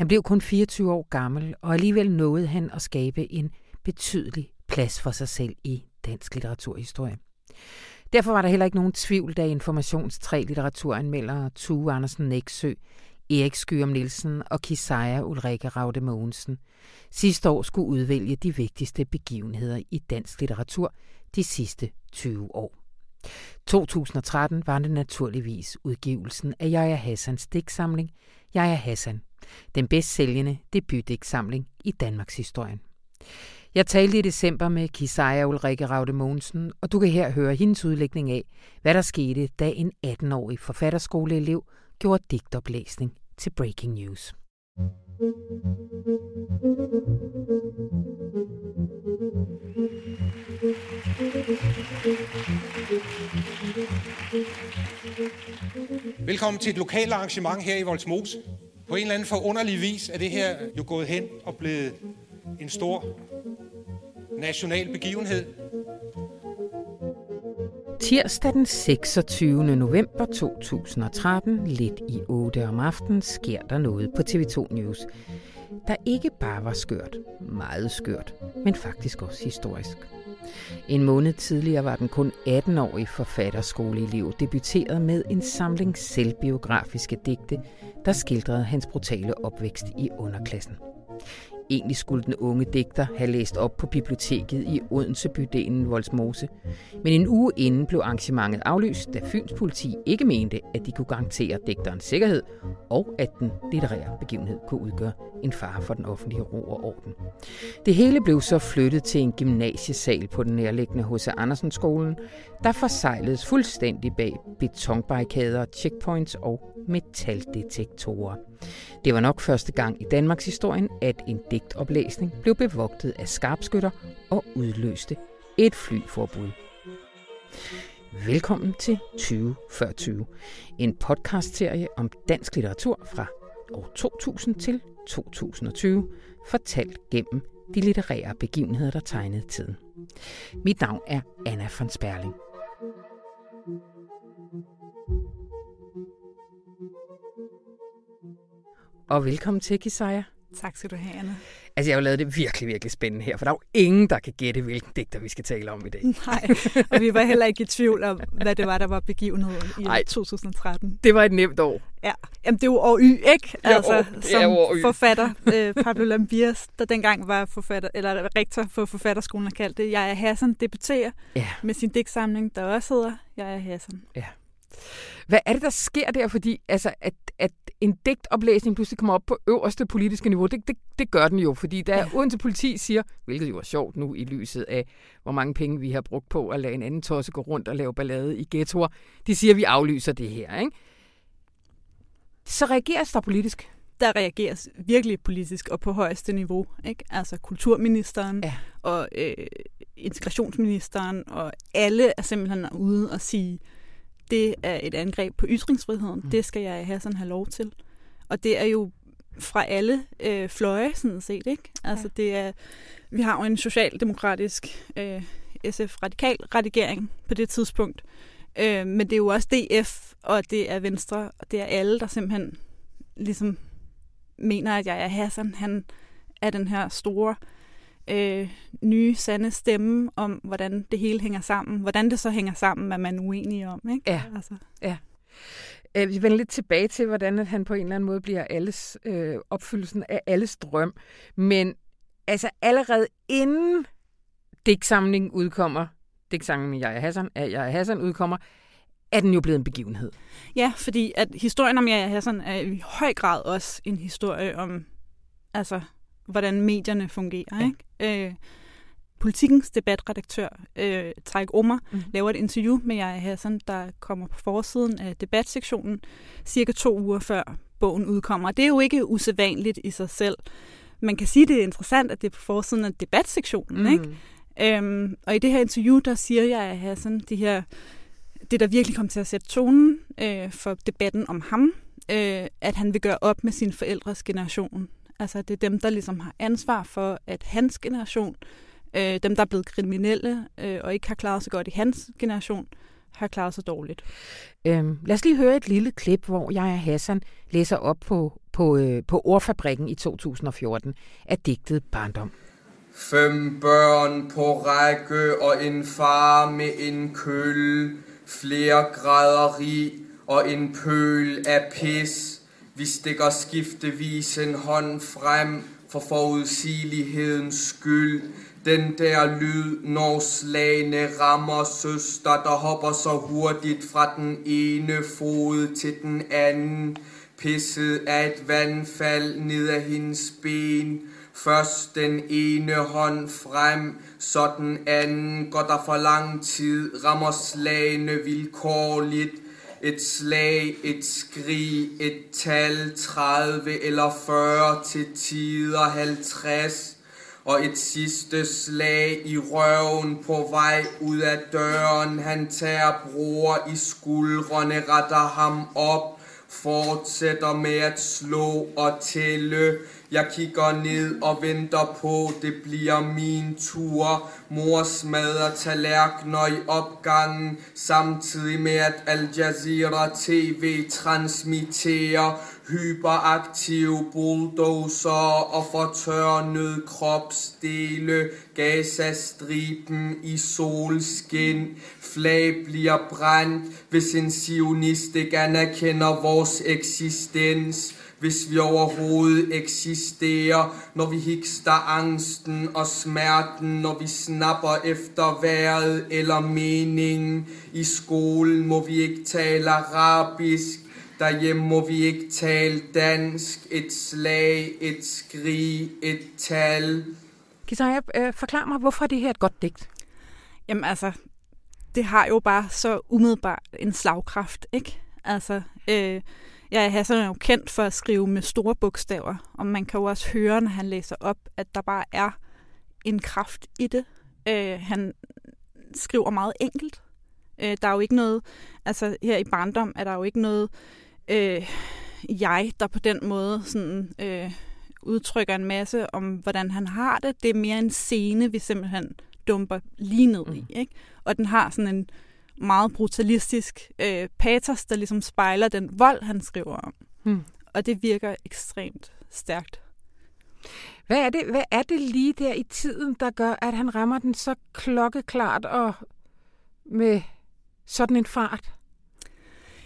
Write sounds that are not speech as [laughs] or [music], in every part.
Han blev kun 24 år gammel, og alligevel nåede han at skabe en betydelig plads for sig selv i dansk litteraturhistorie. Derfor var der heller ikke nogen tvivl, da Informations tre litteraturanmeldere Tue Andersen Næksø, Erik Skyrum Nielsen og Kisaja Ulrike Raude Mogensen sidste år skulle udvælge de vigtigste begivenheder i dansk litteratur de sidste 20 år. 2013 var det naturligvis udgivelsen af Jaja Hassans digtsamling Jaja Hassan, den bedst sælgende debutdigtsamling i Danmarks historie. Jeg talte i december med Kisaja Ulrike Raude Mogensen, og du kan her høre hendes udlægning af, hvad der skete, da en 18-årig forfatterskoleelev gjorde digtoplæsning til Breaking News. Velkommen til et lokalt arrangement her i Voldsmose. På en eller anden forunderlig vis er det her jo gået hen og blevet en stor national begivenhed. Tirsdag den 26. november 2013, lidt i 8 om aftenen, sker der noget på TV2 News, der ikke bare var skørt, meget skørt, men faktisk også historisk. En måned tidligere var den kun 18-årige forfatterskoleelev debuteret med en samling selvbiografiske digte, der skildrede hans brutale opvækst i underklassen. Egentlig skulle den unge digter have læst op på biblioteket i Odense bydelen Voldsmose. Men en uge inden blev arrangementet aflyst, da Fyns politi ikke mente, at de kunne garantere digterens sikkerhed, og at den litterære begivenhed kunne udgøre en fare for den offentlige ro og orden. Det hele blev så flyttet til en gymnasiesal på den nærliggende H.C. Andersen skolen, der forsejledes fuldstændig bag betonbarrikader, checkpoints og metaldetektorer. Det var nok første gang i Danmarks historien, at en digtoplæsning blev bevogtet af skarpskytter og udløste et flyforbud. Velkommen til 20 før 20, en podcastserie om dansk litteratur fra år 2000 til 2020, fortalt gennem de litterære begivenheder, der tegnede tiden. Mit navn er Anna von Sperling. Og velkommen til, Kisaya. Tak skal du have, Anna. Altså, jeg har jo lavet det virkelig, virkelig spændende her, for der er jo ingen, der kan gætte, hvilken digter vi skal tale om i dag. Nej, og vi var heller ikke i tvivl om, hvad det var, der var begivenheden i Ej, 2013. Det var et nemt år. Ja, Jamen, det er jo år Y, ikke? Altså, jo, som år y. forfatter, øh, Pablo Lambias, der dengang var forfatter, eller rektor for forfatterskolen, har kaldt det, Jeg er Hassan, debuterer ja. med sin digtsamling, der også hedder Jeg er Hassan. Ja. Hvad er det, der sker der? Fordi altså, at, at en digtoplæsning pludselig kommer op på øverste politiske niveau, det, det, det gør den jo, fordi der ja. Odense politi siger, hvilket jo er sjovt nu i lyset af, hvor mange penge vi har brugt på at lade en anden tosse gå rundt og lave ballade i ghettoer, de siger, at vi aflyser det her. Ikke? Så reageres der politisk? der reageres virkelig politisk og på højeste niveau. Ikke? Altså kulturministeren ja. og øh, integrationsministeren og alle er simpelthen ude og sige, det er et angreb på ytringsfriheden. Mm. Det skal jeg have sådan have lov til. Og det er jo fra alle øh, fløje, sådan set. Ikke? Altså, ja. det er, vi har jo en socialdemokratisk øh, SF-radikal redigering på det tidspunkt. Øh, men det er jo også DF, og det er Venstre, og det er alle, der simpelthen ligesom mener, at jeg er Hassan. Han er den her store øh, nye, sande stemme om, hvordan det hele hænger sammen. Hvordan det så hænger sammen, er man uenig om. Ikke? Ja. Altså. ja. Øh, vi vender lidt tilbage til, hvordan at han på en eller anden måde bliver alles øh, opfyldelsen af alles drøm. Men altså allerede inden digtsamlingen udkommer, digtsamlingen Jeg er Hassan, at Jeg er Hassan udkommer, er den jo blevet en begivenhed. Ja, fordi at historien om Jeg er Hassan er i høj grad også en historie om altså hvordan medierne fungerer. Ja. Ikke? Øh, Politikens debatredaktør, øh, Tarik Omar, mm. laver et interview med jeg Hassan, der kommer på forsiden af debatsektionen cirka to uger før bogen udkommer. Det er jo ikke usædvanligt i sig selv. Man kan sige, det er interessant, at det er på forsiden af debatsektionen. Mm. Ikke? Øhm, og i det her interview, der siger jeg, at Hassan, de her, det der virkelig kom til at sætte tonen øh, for debatten om ham, øh, at han vil gøre op med sin forældres generation. Altså det er dem, der ligesom har ansvar for, at hans generation, øh, dem der er blevet kriminelle øh, og ikke har klaret sig godt i hans generation, har klaret sig dårligt. Øhm, lad os lige høre et lille klip, hvor jeg og Hassan læser op på, på, øh, på Ordfabrikken i 2014 af digtet Barndom. Fem børn på række og en far med en køl, flere grader rig og en pøl af pis. Vi stikker skiftevis en hånd frem for forudsigelighedens skyld. Den der lyd, når slagene rammer søster, der hopper så hurtigt fra den ene fod til den anden. Pisset af et vandfald ned ad hendes ben. Først den ene hånd frem, så den anden går der for lang tid, rammer slagene vilkårligt. Et slag, et skrig, et tal, 30 eller 40 til tider 50 og et sidste slag i røven på vej ud af døren. Han tager bror i skuldrene, retter ham op, fortsætter med at slå og tælle. Jeg kigger ned og venter på, det bliver min tur. Mor smadrer tallerkener i opgangen, samtidig med at Al Jazeera TV transmitterer. Hyperaktive bulldozer og fortørnede kropsdele, Gazastriben i solskin, flag bliver brændt, hvis en sionist ikke anerkender vores eksistens, hvis vi overhovedet eksisterer, når vi hikster angsten og smerten, når vi snapper efter vejret eller meningen. I skolen må vi ikke tale arabisk, Derhjemme må vi ikke tale dansk, et slag, et skrig, et tal. Kisaya, øh, forklar mig, hvorfor er det her et godt digt? Jamen altså, det har jo bare så umiddelbart en slagkraft, ikke? Altså, øh, jeg Hassan er jo kendt for at skrive med store bogstaver, og man kan jo også høre, når han læser op, at der bare er en kraft i det. Øh, han skriver meget enkelt. Øh, der er jo ikke noget, altså her i barndom er der jo ikke noget øh, jeg, der på den måde sådan, øh, udtrykker en masse om, hvordan han har det. Det er mere en scene, vi simpelthen dumper lige ned i. Mm. Ikke? Og den har sådan en meget brutalistisk øh, patos, der ligesom spejler den vold, han skriver om. Mm. Og det virker ekstremt stærkt. Hvad er, det, hvad er det lige der i tiden, der gør, at han rammer den så klokkeklart og med sådan en fart?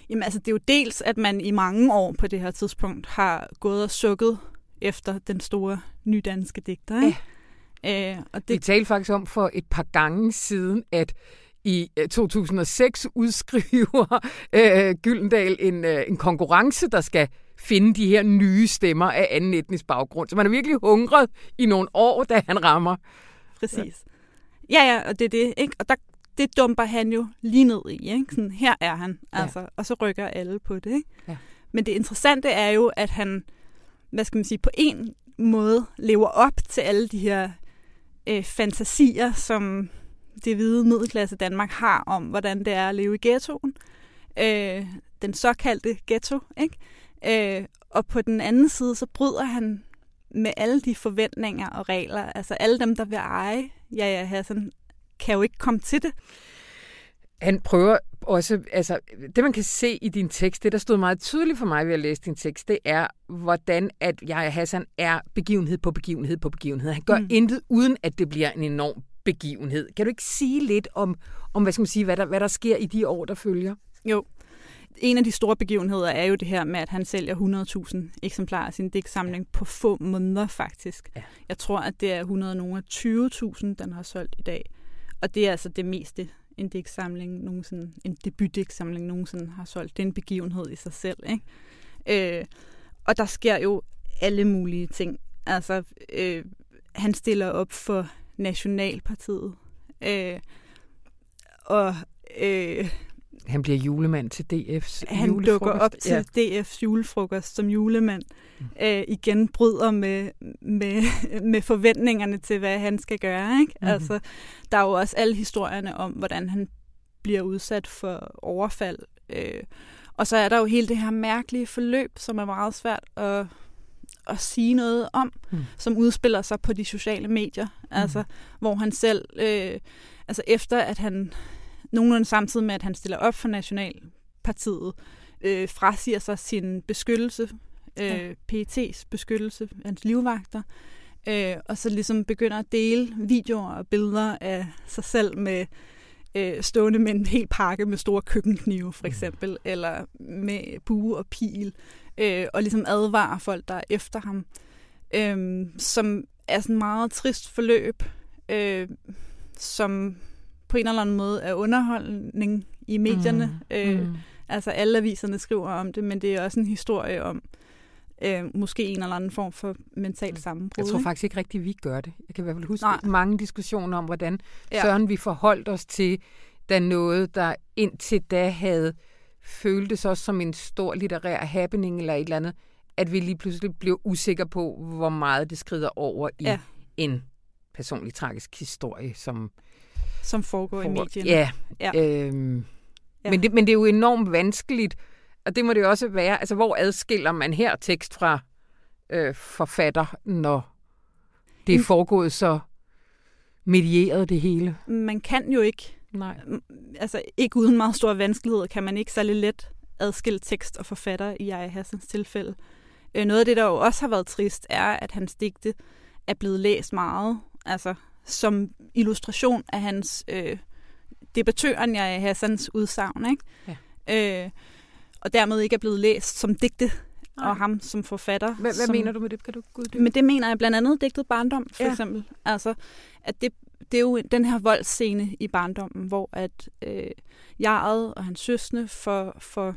Jamen altså, det er jo dels, at man i mange år på det her tidspunkt har gået og sukket efter den store nydanske digter. Ikke? Ja. Øh, og det... Vi talte faktisk om for et par gange siden, at i 2006 øh, udskriver [laughs] øh, Gyldendal en, øh, en konkurrence, der skal finde de her nye stemmer af anden etnisk baggrund. Så man er virkelig hungret i nogle år, da han rammer. Præcis. Ja, ja, og det er det. Ikke? Og der, det dumper han jo lige ned i. Ikke? Sådan, her er han, altså, ja. og så rykker alle på det. Ikke? Ja. Men det interessante er jo, at han, hvad skal man sige, på en måde lever op til alle de her øh, fantasier, som det hvide middelklasse Danmark har om, hvordan det er at leve i ghettoen. Øh, den såkaldte ghetto. Ikke? Øh, og på den anden side, så bryder han med alle de forventninger og regler. Altså alle dem, der vil eje ja, ja, Hassan, kan jo ikke komme til det. Han prøver også, altså det man kan se i din tekst, det der stod meget tydeligt for mig ved at læse din tekst, det er, hvordan at jeg Hassan er begivenhed på begivenhed på begivenhed. Han gør mm. intet, uden at det bliver en enorm begivenhed. Kan du ikke sige lidt om, om hvad, skal man sige, hvad, der, hvad der sker i de år, der følger? Jo. En af de store begivenheder er jo det her med, at han sælger 100.000 eksemplarer af sin digtsamling på få måneder faktisk. Ja. Jeg tror, at det er 120.000, den har solgt i dag. Og det er altså det meste, en digtsamling nogensinde, en debutdigtsamling nogensinde har solgt. Det er en begivenhed i sig selv. Ikke? Øh, og der sker jo alle mulige ting. Altså, øh, han stiller op for Nationalpartiet. Øh, og øh, han bliver julemand til DF's Han dukker op til ja. DF's julefrokost som julemand. Mm. Øh, igen bryder med, med, [laughs] med forventningerne til, hvad han skal gøre. Ikke? Mm. Altså, der er jo også alle historierne om, hvordan han bliver udsat for overfald. Øh, og så er der jo hele det her mærkelige forløb, som er meget svært at, at sige noget om, mm. som udspiller sig på de sociale medier. Mm. Altså, hvor han selv, øh, altså efter at han nogenlunde samtidig med, at han stiller op for Nationalpartiet, øh, frasiger sig sin beskyttelse, øh. PET's beskyttelse, hans livvagter, øh, og så ligesom begynder at dele videoer og billeder af sig selv med øh, stående med en hel pakke med store køkkenknive, for mm. eksempel, mm. eller med bue og pil, øh, og ligesom advarer folk, der er efter ham, øh, som er sådan meget trist forløb, øh, som på en eller anden måde er underholdning i medierne. Mm. Øh, mm. Altså alle aviserne skriver om det, men det er også en historie om øh, måske en eller anden form for mental sammenbrud. Jeg tror faktisk ikke rigtigt, vi gør det. Jeg kan i hvert fald huske Nej. mange diskussioner om, hvordan ja. Søren vi forholdt os til, da noget, der indtil da havde føltes også som en stor litterær happening eller et eller andet, at vi lige pludselig blev usikre på, hvor meget det skrider over i ja. en personlig tragisk historie, som som foregår for, i medierne. Ja. ja. Øhm, ja. Men, det, men det er jo enormt vanskeligt, og det må det jo også være. Altså, hvor adskiller man her tekst fra øh, forfatter, når det er mm. foregået så medieret det hele? Man kan jo ikke. Nej. Altså, ikke uden meget store vanskeligheder kan man ikke særlig let adskille tekst og forfatter i Aya Hassans tilfælde. Øh, noget af det, der jo også har været trist, er, at hans digte er blevet læst meget. Altså, som illustration af hans øh, debattøren jeg Hassans udsagn, ikke? Ja. Øh, og dermed ikke er blevet læst som digte Nej. og ham som forfatter. Hvad, hvad som, mener du med det? Kan du uddybe? Men det mener jeg blandt andet digtet Barndom, for ja. eksempel. Altså, at det, det er jo den her voldsscene i barndommen, hvor at øh, Jaret og hans søsne får, får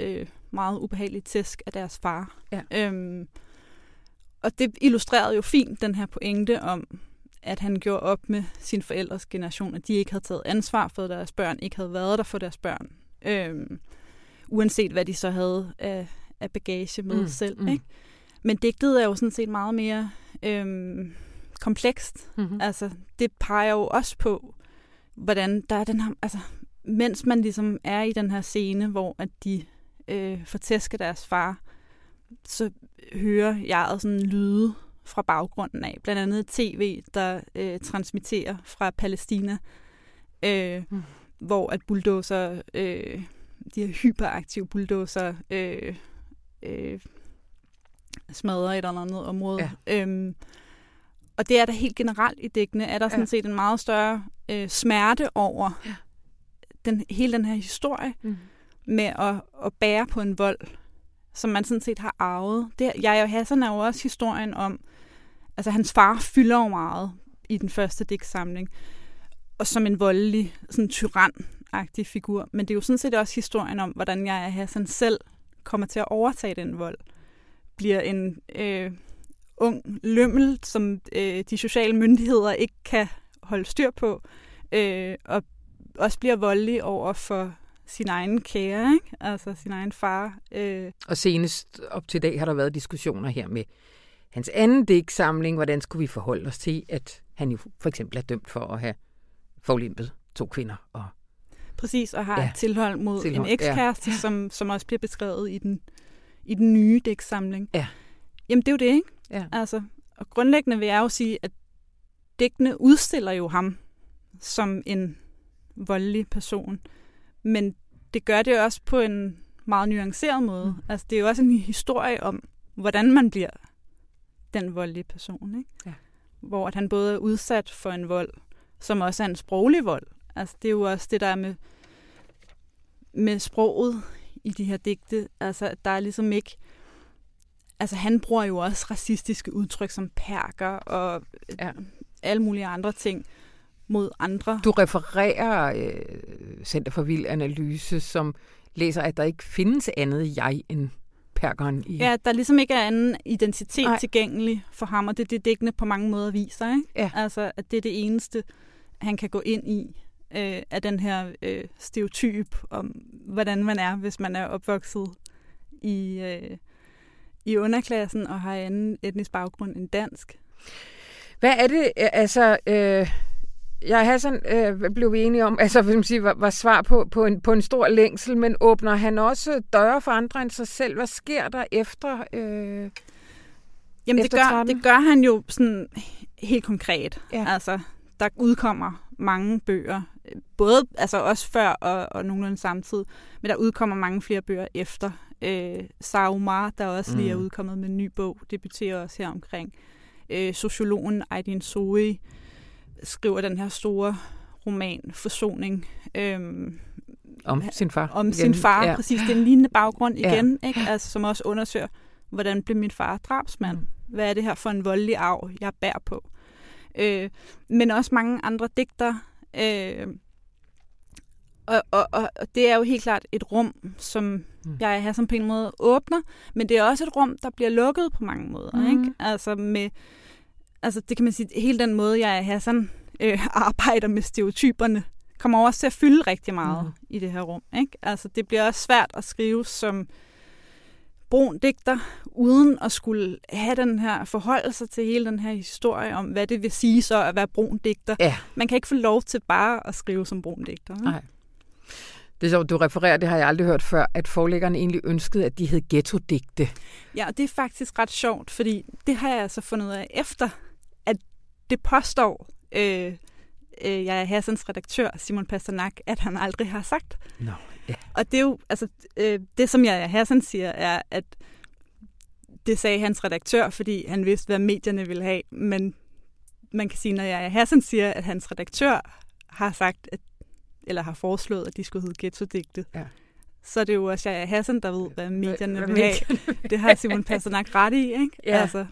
øh, meget ubehageligt tæsk af deres far. Ja. Øhm, og det illustrerede jo fint den her pointe om, at han gjorde op med sin forældres generation, at de ikke havde taget ansvar for deres børn, ikke havde været der for deres børn. Øhm, uanset hvad de så havde af, af bagage med mm, selv. Mm. Ikke? Men digtet er jo sådan set meget mere øhm, komplekst. Mm-hmm. Altså, det peger jo også på, hvordan der er den her... Altså, mens man ligesom er i den her scene, hvor at de øh, fortæsker deres far, så hører jeg sådan lyde fra baggrunden af. Blandt andet tv, der øh, transmitterer fra Palæstina, øh, mm. hvor at bulldozer, øh, de her hyperaktive bulldozer, øh, øh, smadrer et eller andet område. Ja. Øhm, og det er der helt generelt i dækkene, er der ja. sådan set en meget større øh, smerte over ja. den, hele den her historie mm. med at, at bære på en vold, som man sådan set har arvet. Det, jeg og Hassan er jo også historien om, altså hans far fylder jo meget i den første digtsamling, og som en voldelig, sådan tyran figur. Men det er jo sådan set også historien om, hvordan jeg og Hassan selv kommer til at overtage den vold. Bliver en øh, ung lømmel, som øh, de sociale myndigheder ikke kan holde styr på, øh, og også bliver voldelig over for sin egen kære, ikke? altså sin egen far. Øh. Og senest op til i dag har der været diskussioner her med hans anden digtsamling, hvordan skulle vi forholde os til, at han jo for eksempel er dømt for at have forlimpet to kvinder. Og, Præcis, og har ja, et tilhold mod tilhold, en ekskæreste, ja. som, som også bliver beskrevet i den, i den nye digtsamling. Ja. Jamen, det er jo det, ikke? Ja. Altså, og grundlæggende vil jeg jo sige, at digtene udstiller jo ham som en voldelig person. Men det gør det også på en meget nuanceret måde. Mm. Altså, det er jo også en historie om, hvordan man bliver den voldelige person. Ikke? Ja. Hvor at han både er udsat for en vold, som også er en sproglig vold. Altså, det er jo også det, der er med, med sproget i de her digte. Altså, der er ligesom ikke... Altså, han bruger jo også racistiske udtryk som perker og ja. alle mulige andre ting mod andre. Du refererer øh, Center for Vild Analyse, som læser, at der ikke findes andet jeg end perkeren. I... Ja, der ligesom ikke er anden identitet Nej. tilgængelig for ham, og det er det, dækkende på mange måder viser. Ikke? Ja. Altså, at det er det eneste, han kan gå ind i øh, af den her øh, stereotyp om, hvordan man er, hvis man er opvokset i, øh, i underklassen og har anden etnisk baggrund end dansk. Hvad er det, altså... Øh Ja, Hassan øh, blev vi enige om, [laughs] altså vil sige, var, var svar på, på, en, på en stor længsel, men åbner han også døre for andre end sig selv? Hvad sker der efter øh, Jamen efter det gør, det gør han jo sådan helt konkret. Ja. Altså, der udkommer mange bøger både altså også før og, og nogenlunde samtidig, men der udkommer mange flere bøger efter. Øh, Sarah Omar, der også lige er Mm. udkommet med en ny bog, debuterer også her omkring. Øh, sociologen Aydin Zoe skriver den her store roman, Forsoning, øhm, Om sin far. om igen. sin far. Ja. Præcis, det er en lignende baggrund Ja. igen, ikke? Altså, som også undersøger, hvordan blev min far drabsmand? Mm. Hvad er det her for en voldelig arv, jeg bærer på? Øh, men også mange andre digter. Øh, og, og, og, det er jo helt klart et rum, som Mm. jeg har som på en måde åbner, men det er også et rum, der bliver lukket på mange måder. Mm. Ikke? Altså med, altså det kan man sige, hele den måde, jeg Hassan øh, [laughs] arbejder med stereotyperne, kommer også til at fylde rigtig meget mm. i det her rum. Ikke? Altså det bliver også svært at skrive som brun digter, uden at skulle have den her forholde sig til hele den her historie om, hvad det vil sige så at være brun digter. Ja. Man kan ikke få lov til bare at skrive som brun digter. Nej. Det er sjovt, du refererer, det har jeg aldrig hørt før, at forlæggerne egentlig ønskede, at de hed ghetto-digte. Ja, og det er faktisk ret sjovt, fordi det har jeg altså fundet ud af efter, at det påstår øh, øh, jeg er Hassans redaktør, Simon Pasternak, at han aldrig har sagt. Nå, ja. Og det er jo, altså, øh, det som jeg Hassan siger, er, at det sagde hans redaktør, fordi han vidste, hvad medierne ville have. Men man kan sige, når jeg Hassan siger, at hans redaktør har sagt, at, eller har foreslået, at de skulle hedde ghetto-digte, Ja. så er det jo også jeg Hassan, der ved, hvad medierne Hvad vil have. medierne Det har Simon Pasternak ret i, ikke? Ja. Altså,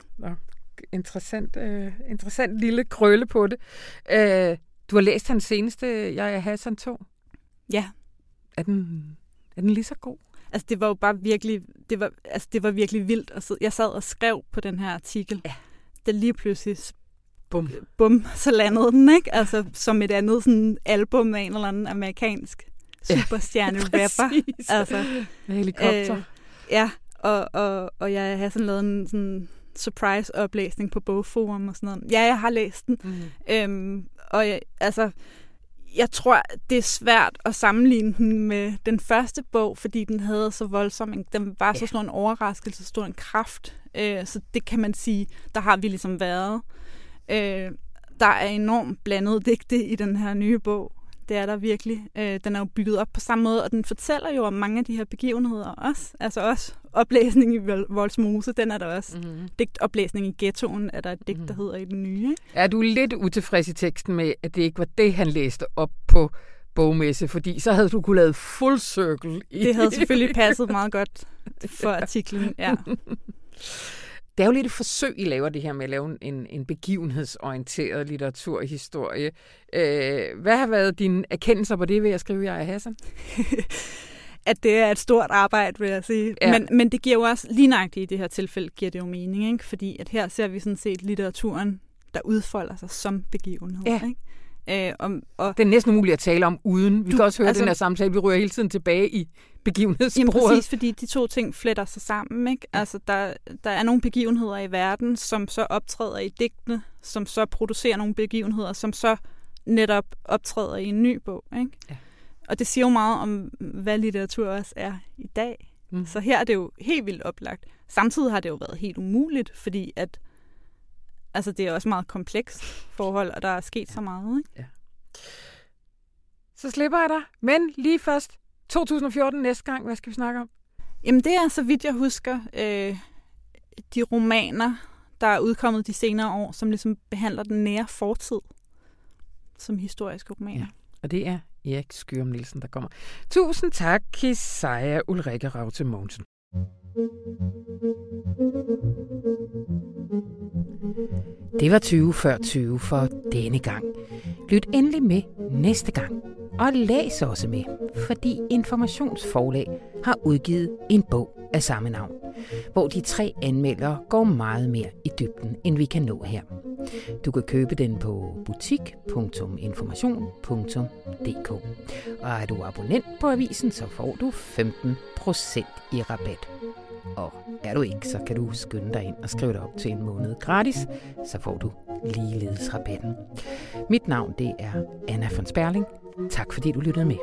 Interessant, øh, interessant lille krølle på det. Øh, du har læst hans seneste, Jeg er Hassan 2. ja, Er den, er den lige så god? altså det var jo bare virkelig, det var, altså det var virkelig vildt. at sidde- Jeg sad og skrev på den her artikel, Ja. da lige pludselig Bum. bum, så landede den, ikke? Altså som et andet sådan album af en eller anden amerikansk Ja, superstjerne [laughs] rapper. Præcis. Altså, Med helikopter. øh, ja, og, og, og jeg har sådan lavet en sådan surprise-oplæsning på bogforum og sådan noget. Ja, jeg har læst den. mm. Øhm, og jeg, altså, jeg tror, det er svært at sammenligne den med den første bog, fordi den havde så voldsom, en, den var så stor en overraskelse, så stor en kraft. Øh, så det kan man sige, der har vi ligesom været. Øh, der er enormt blandet digte i den her nye bog. Det er der virkelig. Øh, den er jo bygget op på samme måde, og den fortæller jo om mange af de her begivenheder også. Altså også oplæsning i Vol- Voldsmose, den er der også. Mm-hmm. Digtoplæsning i ghettoen er der et digt, der Mhm. hedder i den nye. Er du lidt utilfreds i teksten med, at det ikke var det, han læste op på bogmesse? Fordi så havde du kunne lave full circle. I Det havde selvfølgelig [laughs] passet meget godt for artiklen. Ja. [laughs] Det er jo lidt et forsøg, I laver det her med at lave en, en begivenhedsorienteret litteraturhistorie. Øh, hvad har været dine erkendelser på det ved at skrive Jeg er Hassan? [laughs] At det er et stort arbejde, vil jeg sige. Ja. Men, men det giver jo også, lige nøjagtigt i det her tilfælde, giver det jo mening. Ikke? Fordi at her ser vi sådan set litteraturen, der udfolder sig som begivenhed. Ja. Ikke? Øh, og, og Det er næsten umuligt at tale om uden. Vi Du- kan også høre altså- den her samtale. Vi ryger hele tiden tilbage i Jamen begivenhedssporet. præcis, fordi de to ting fletter sig sammen. Ikke? Altså, der, der er nogle begivenheder i verden, som så optræder i digtene, som så producerer nogle begivenheder, som så netop optræder i en ny bog. Ikke? Ja. Og det siger jo meget om, hvad litteratur også er i dag. Mm. Så her er det jo helt vildt oplagt. Samtidig har det jo været helt umuligt, fordi at altså, det er også meget komplekst forhold, og der er sket så meget. Ikke? Så slipper jeg dig. Men lige først, 2014 næste gang, hvad skal vi snakke om? Jamen det er, så vidt jeg husker, øh, de romaner, der er udkommet de senere år, som ligesom behandler den nære fortid som historiske romaner. Ja. Og det er Erik Skyrum Nielsen, der kommer. Tusind tak, Kisaja Ulrike Raute Mogensen. Det var 20 før 20 for denne gang. Lyt endelig med næste gang. Og læs også med, fordi Informationsforlag har udgivet en bog af samme navn, hvor de tre anmeldere går meget mere i dybden, end vi kan nå her. Du kan købe den på butik.information.dk. Og er du abonnent på avisen, så får du 15% i rabat. Og er du ikke, så kan du skynde dig ind og skrive dig op til en måned gratis, så får du ligeledes rabatten. Mit navn det er Anna von Sperling. Tak fordi du lyttede med.